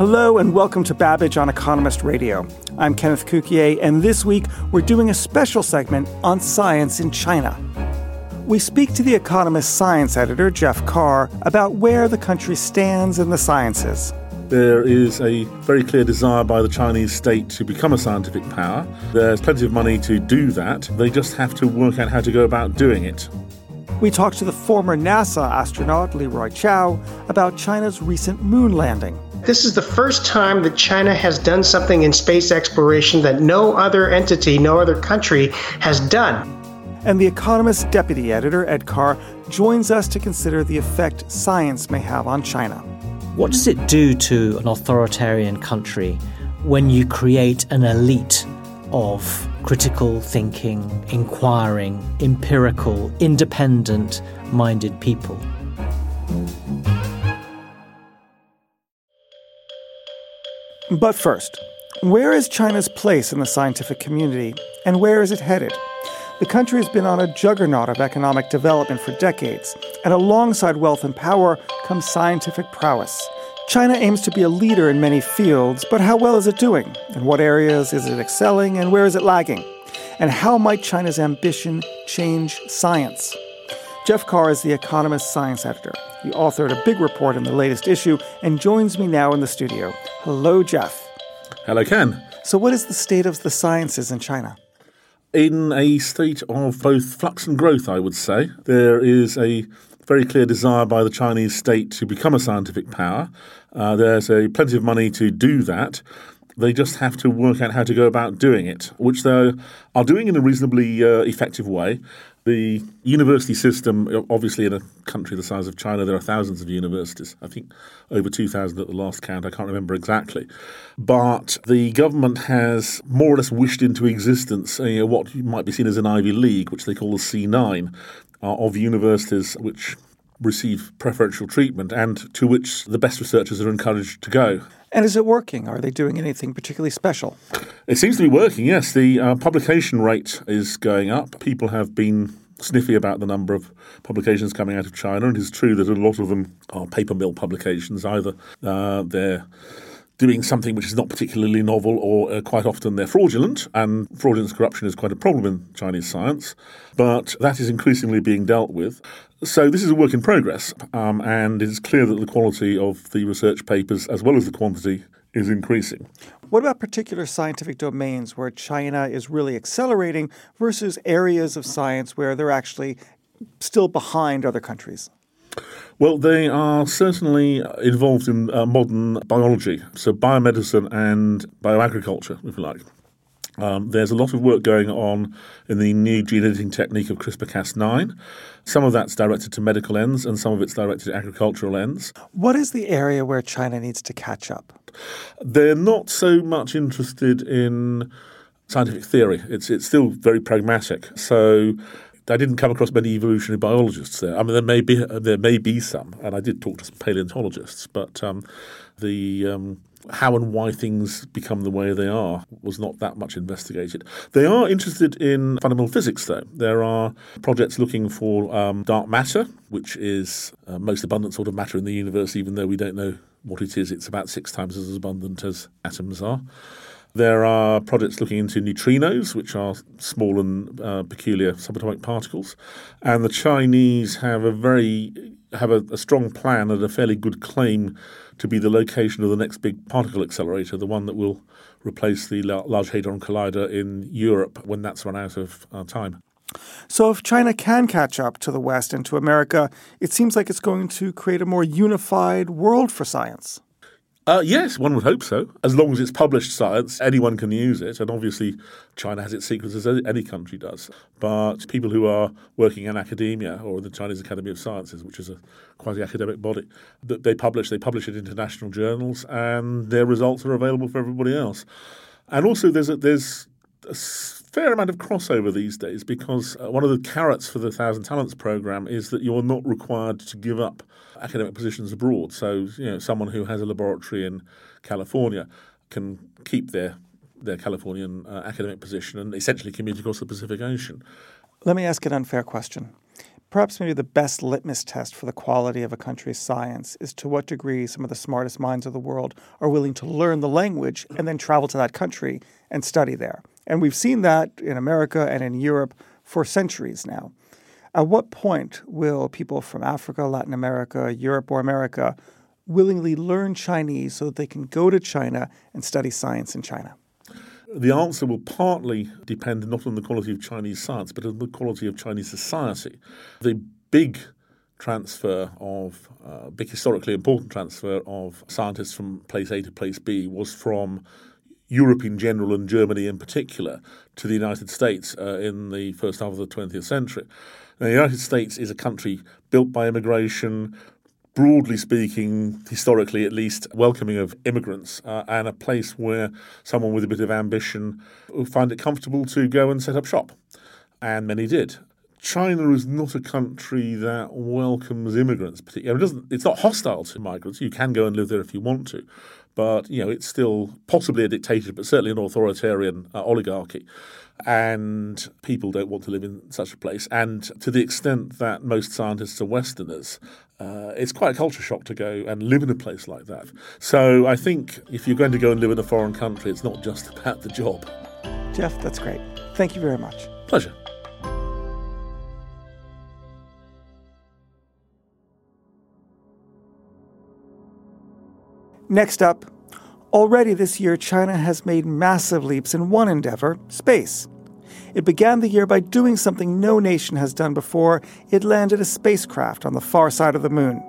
Hello and welcome to Babbage on Economist Radio. I'm Kenneth Cukier, and this week we're doing a special segment on science in China. We speak to the Economist science editor, Geoff Carr, about where the country stands in the sciences. There is a very clear desire by the Chinese state to become a scientific power. There's plenty of money to do that. They just have to work out how to go about doing it. We talked to the former NASA astronaut Leroy Chiao about China's recent moon landing. This is the first time that China has done something in space exploration that no other entity, no other country has done. And The Economist deputy editor, Ed Carr, joins us to consider the effect science may have on China. What does it do to an authoritarian country when you create an elite of critical thinking, inquiring, empirical, independent minded people? But first, where is China's place in the scientific community, and where is it headed? The country has been on a juggernaut of economic development for decades, and alongside wealth and power comes scientific prowess. China aims to be a leader in many fields, but how well is it doing? In what areas is it excelling, and where is it lagging? And how might China's ambition change science? Geoff Carr is The Economist science editor. He authored a big report in the latest issue and joins me now in the studio. Hello, Geoff. Hello, Ken. So, what is the state of the sciences in China? In a state of both flux and growth, I would say. There is a very clear desire by the Chinese state to become a scientific power. Uh, there's a plenty of money to do that. They just have to work out how to go about doing it, which they are doing in a reasonably uh, effective way. The university system, obviously, in a country the size of China, there are thousands of universities. I think over 2,000 at the last count. I can't remember exactly. But the government has more or less wished into existence uh, you know, what might be seen as an Ivy League, which they call the C9, uh, of universities which receive preferential treatment and to which the best researchers are encouraged to go. And is it working? Are they doing anything particularly special? It seems to be working, yes. The uh, publication rate is going up. People have been sniffy about the number of publications coming out of China, and it's true that a lot of them are paper mill publications. Either uh, they're doing something which is not particularly novel, or uh, quite often they're fraudulent, and fraudulence corruption is quite a problem in Chinese science. But that is increasingly being dealt with. So this is a work in progress, um, and it's clear that the quality of the research papers, as well as the quantity, is increasing. What about particular scientific domains where China is really accelerating versus areas of science where they're actually still behind other countries? Well, they are certainly involved in uh, modern biology, so biomedicine and bioagriculture, if you like. Um, there's a lot of work going on in the new gene editing technique of CRISPR Cas9. Some of that's directed to medical ends, and some of it's directed to agricultural ends. What is the area where China needs to catch up? They're not so much interested in scientific theory. It's it's still very pragmatic. So I didn't come across many evolutionary biologists there. I mean, there may be there may be some, and I did talk to some paleontologists, but um, the um, how and why things become the way they are was not that much investigated. They are interested in fundamental physics, though. There are projects looking for um, dark matter, which is uh, most abundant sort of matter in the universe, even though we don't know what it is. It's about six times as abundant as atoms are. There are projects looking into neutrinos, which are small and uh, peculiar subatomic particles, and the Chinese have a very have a, a, strong plan and a fairly good claim to be the location of the next big particle accelerator, the one that will replace the Large Hadron Collider in Europe when that's run out of uh, time. So, if China can catch up to the West and to America, it seems like it's going to create a more unified world for science. Uh, yes, one would hope so. As long as it's published science, anyone can use it. And obviously, China has its secrets as any country does. But people who are working in academia or the Chinese Academy of Sciences, which is a quasi-academic body, that they publish, they publish it in international journals, and their results are available for everybody else. And also, there's a, there's a fair amount of crossover these days because uh, one of the carrots for the Thousand Talents program is that you're not required to give up academic positions abroad. So, you know, someone who has a laboratory in California can keep their their Californian uh, academic position and essentially commute across the Pacific Ocean. Let me ask an unfair question. Perhaps maybe the best litmus test for the quality of a country's science is to what degree some of the smartest minds of the world are willing to learn the language and then travel to that country and study there. And we've seen that in America and in Europe for centuries now. At what point will people from Africa, Latin America, Europe, or America willingly learn Chinese so that they can go to China and study science in China? The answer will partly depend not on the quality of Chinese science, but on the quality of Chinese society. The big transfer of, uh, big historically important transfer of scientists from place A to place B was from Europe in general and Germany in particular to the United States uh, in the first half of the 20th century. Now, the United States is a country built by immigration, broadly speaking, historically at least, welcoming of immigrants uh, and a place where someone with a bit of ambition will find it comfortable to go and set up shop. And many did. China is not a country that welcomes immigrants. Particularly, it doesn't, it's not hostile to migrants. You can go and live there if you want to, but you know it's still possibly a dictatorship, but certainly an authoritarian uh, oligarchy. And people don't want to live in such a place. And to the extent that most scientists are Westerners, uh, it's quite a culture shock to go and live in a place like that. So I think if you're going to go and live in a foreign country, it's not just about the job. Geoff, that's great. Thank you very much. Pleasure. Next up, already this year, China has made massive leaps in one endeavor space. It began the year by doing something no nation has done before it landed a spacecraft on the far side of the moon.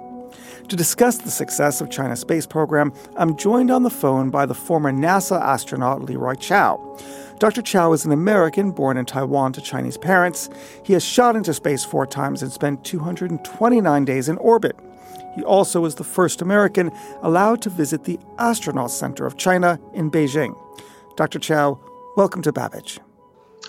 To discuss the success of China's space program, I'm joined on the phone by the former NASA astronaut Leroy Chiao. Dr. Chiao is an American born in Taiwan to Chinese parents. He has shot into space four times and spent 229 days in orbit. He also was the first American allowed to visit the Astronaut Center of China in Beijing. Dr. Chiao, welcome to Babbage.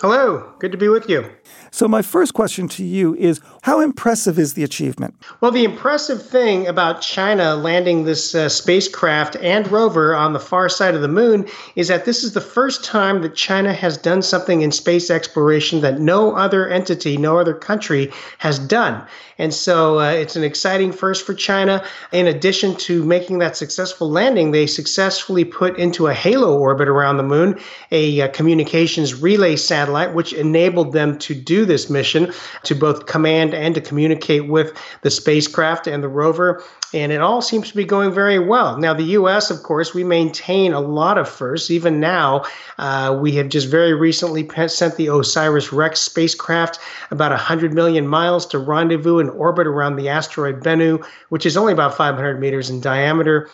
Hello, good to be with you. So, my first question to you is How impressive is the achievement? Well, the impressive thing about China landing this uh, spacecraft and rover on the far side of the moon is that this is the first time that China has done something in space exploration that no other entity, no other country has done. And so uh, it's an exciting first for China. In addition to making that successful landing, they successfully put into a halo orbit around the moon a uh, communications relay satellite, which enabled them to do this mission to both command and to communicate with the spacecraft and the rover. And it all seems to be going very well. Now, the U.S., of course, we maintain a lot of firsts. Even now, uh, we have just very recently sent the OSIRIS REx spacecraft about 100 million miles to rendezvous in orbit around the asteroid Bennu, which is only about 500 meters in diameter.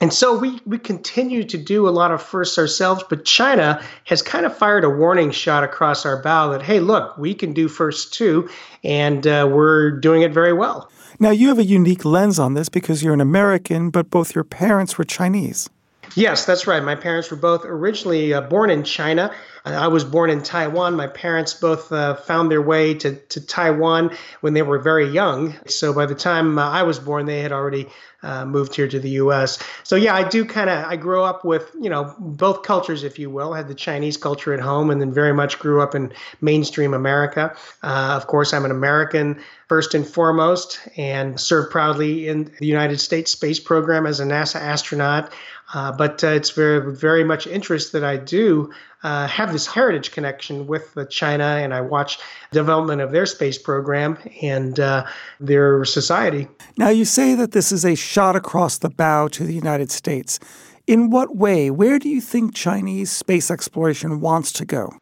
And so we, we continue to do a lot of firsts ourselves, but China has kind of fired a warning shot across our bow that, hey, look, we can do firsts too, and uh, we're doing it very well. Now, you have a unique lens on this because you're an American, but both your parents were Chinese. Yes, that's right. My parents were both originally uh, born in China. I was born in Taiwan. My parents both uh, found their way to, to Taiwan when they were very young. So by the time uh, I was born, they had already uh, moved here to the U.S. So yeah, I do kind of I grew up with you know both cultures, if you will. I had the Chinese culture at home, and then very much grew up in mainstream America. Uh, of course, I'm an American first and foremost, and served proudly in the United States space program as a NASA astronaut. Uh, but uh, it's very, very much interest that I do uh, have this heritage connection with China, and I watch development of their space program and uh, their society. Now, you say that this is a shot across the bow to the United States. In what way? Where do you think Chinese space exploration wants to go?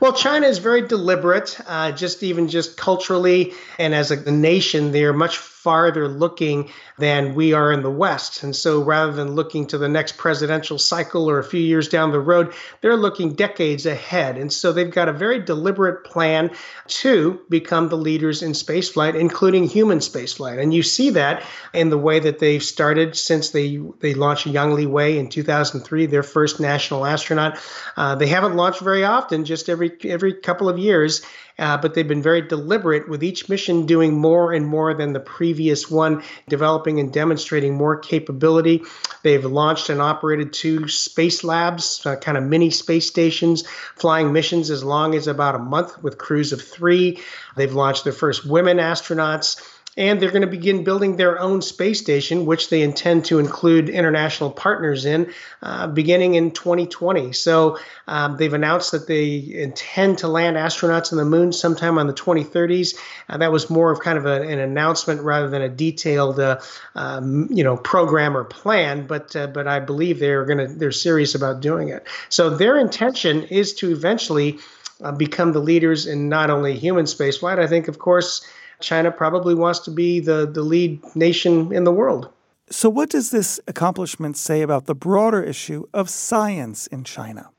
Well, China is very deliberate, uh, just even just culturally and as a nation, they're much farther looking than we are in the West. And so rather than looking to the next presidential cycle or a few years down the road, they're looking decades ahead. And so they've got a very deliberate plan to become the leaders in spaceflight, including human spaceflight. And you see that in the way that they've started since they, they launched Yang Liwei in 2003, their first national astronaut. Uh, they haven't launched very often, just every every couple of years uh, but they've been very deliberate with each mission doing more and more than the previous one, developing and demonstrating more capability. They've launched and operated two space labs, uh, kind of mini space stations, flying missions as long as about a month with crews of three. They've launched their first women astronauts and they're going to begin building their own space station, which they intend to include international partners in uh, beginning in 2020. So um, they've announced that they intend to land astronauts on the moon sometime on the 2030s. Uh, that was more of kind of a, an announcement rather than a detailed, uh, um, you know, program or plan. But uh, but I believe they're going to they're serious about doing it. So their intention is to eventually. Uh, become the leaders in not only human spaceflight. I think, of course, China probably wants to be the, the lead nation in the world. So, what does this accomplishment say about the broader issue of science in China?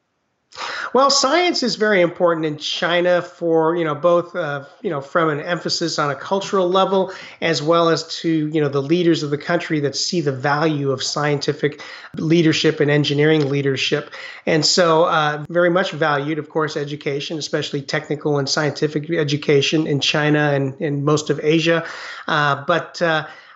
Well, science is very important in China for you know both uh, you know from an emphasis on a cultural level as well as to you know the leaders of the country that see the value of scientific leadership and engineering leadership, and so uh, very much valued, of course, education, especially technical and scientific education in China and in most of Asia, uh, but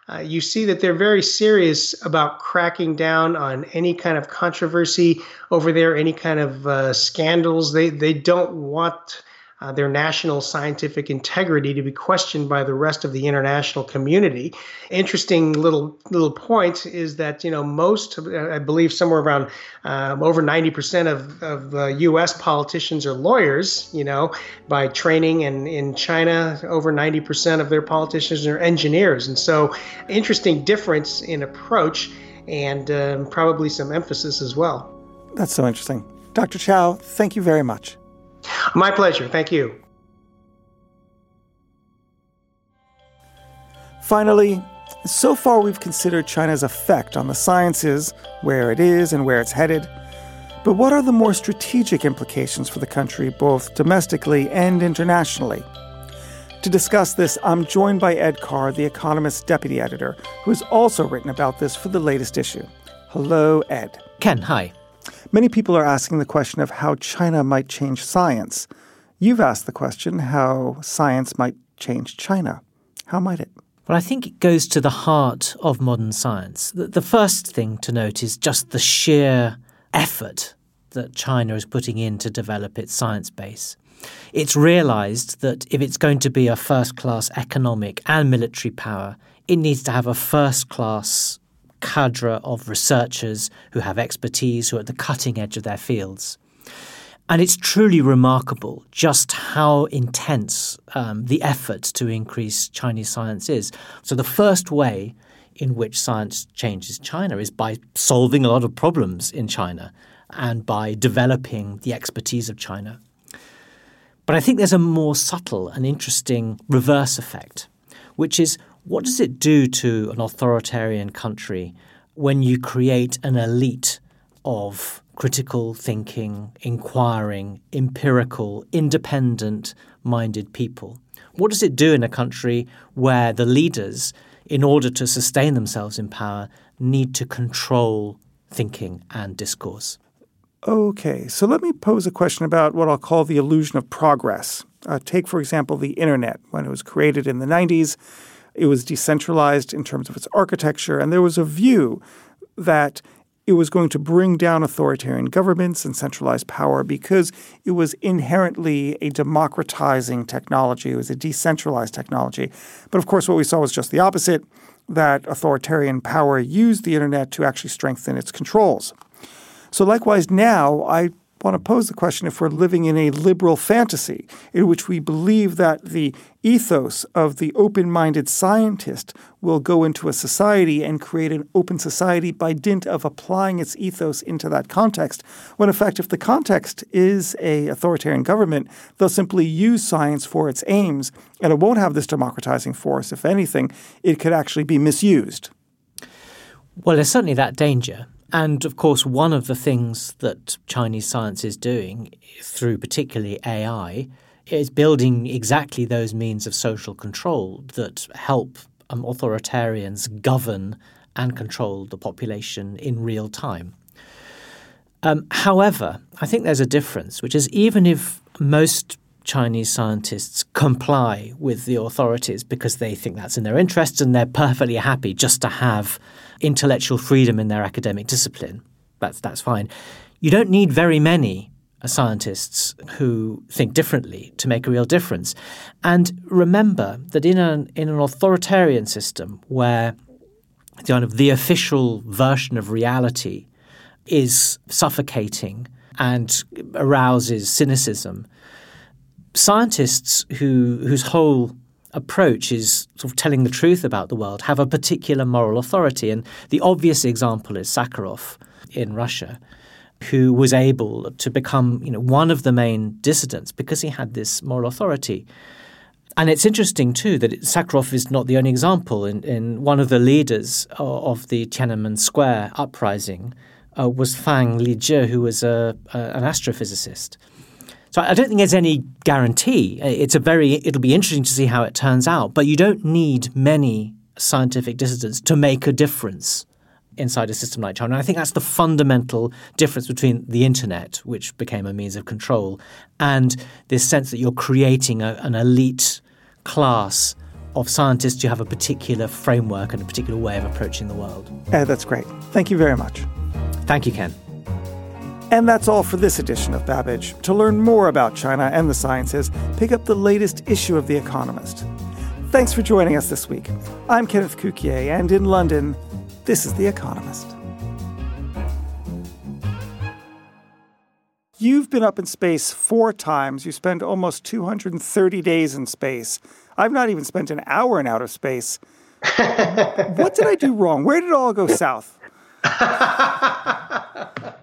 uh, you see that they're very serious about cracking down on any kind of controversy over there, any kind of uh, scandals. They they don't want uh, their national scientific integrity to be questioned by the rest of the international community. Interesting little little point is that you know most, I believe, somewhere around um, over ninety percent of of uh, U.S. politicians are lawyers. You know, by training, and in China, over ninety percent of their politicians are engineers, and so interesting difference in approach and um, probably some emphasis as well. That's so interesting. Dr. Chiao, thank you very much. My pleasure. Thank you. Finally, so far we've considered China's effect on the sciences, where it is and where it's headed. But what are the more strategic implications for the country, both domestically and internationally? To discuss this, I'm joined by Ed Carr, the Economist deputy editor, who has also written about this for the latest issue. Hello, Ed. Ken, hi. Many people are asking the question of how China might change science. You've asked the question how science might change China. How might it? Well, I think it goes to the heart of modern science. The first thing to note is just the sheer effort that China is putting in to develop its science base. It's realized that if it's going to be a first class economic and military power, it needs to have a first class cadre of researchers who have expertise, who are at the cutting edge of their fields. And it's truly remarkable just how intense um, the effort to increase Chinese science is. So, the first way in which science changes China is by solving a lot of problems in China and by developing the expertise of China. But I think there's a more subtle and interesting reverse effect, which is what does it do to an authoritarian country when you create an elite of critical thinking, inquiring, empirical, independent minded people? What does it do in a country where the leaders, in order to sustain themselves in power, need to control thinking and discourse? Okay, so let me pose a question about what I'll call the illusion of progress. Uh, take, for example, the internet. When it was created in the 90s, it was decentralized in terms of its architecture, and there was a view that it was going to bring down authoritarian governments and centralized power because it was inherently a democratizing technology. It was a decentralized technology. But of course, what we saw was just the opposite that authoritarian power used the internet to actually strengthen its controls. So, likewise, now I want to pose the question if we're living in a liberal fantasy in which we believe that the ethos of the open minded scientist will go into a society and create an open society by dint of applying its ethos into that context. When in fact, if the context is a authoritarian government, they'll simply use science for its aims and it won't have this democratizing force. If anything, it could actually be misused. Well, there's certainly that danger. And of course, one of the things that Chinese science is doing through particularly AI is building exactly those means of social control that help um, authoritarians govern and control the population in real time. Um, however, I think there's a difference, which is even if most Chinese scientists comply with the authorities because they think that's in their interests and they're perfectly happy just to have intellectual freedom in their academic discipline. That's, that's fine. You don't need very many uh, scientists who think differently to make a real difference. And remember that in an, in an authoritarian system where the, kind of the official version of reality is suffocating and arouses cynicism, scientists who whose whole approach is sort of telling the truth about the world have a particular moral authority. And the obvious example is Sakharov in Russia, who was able to become you know, one of the main dissidents because he had this moral authority. And it's interesting too that Sakharov is not the only example. In, in one of the leaders of the Tiananmen Square uprising uh, was Fang Lizhi, who was a, a, an astrophysicist. So I don't think there's any guarantee. It's a very it'll be interesting to see how it turns out, but you don't need many scientific dissidents to make a difference inside a system like China. And I think that's the fundamental difference between the internet, which became a means of control, and this sense that you're creating a, an elite class of scientists who have a particular framework and a particular way of approaching the world. Uh, that's great. Thank you very much. Thank you, Ken. And that's all for this edition of Babbage. To learn more about China and the sciences, pick up the latest issue of The Economist. Thanks for joining us this week. I'm Kenneth Cukier, and in London, this is The Economist. You've been up in space four times. You spent almost 230 days in space. I've not even spent an hour in outer space. what did I do wrong? Where did it all go south?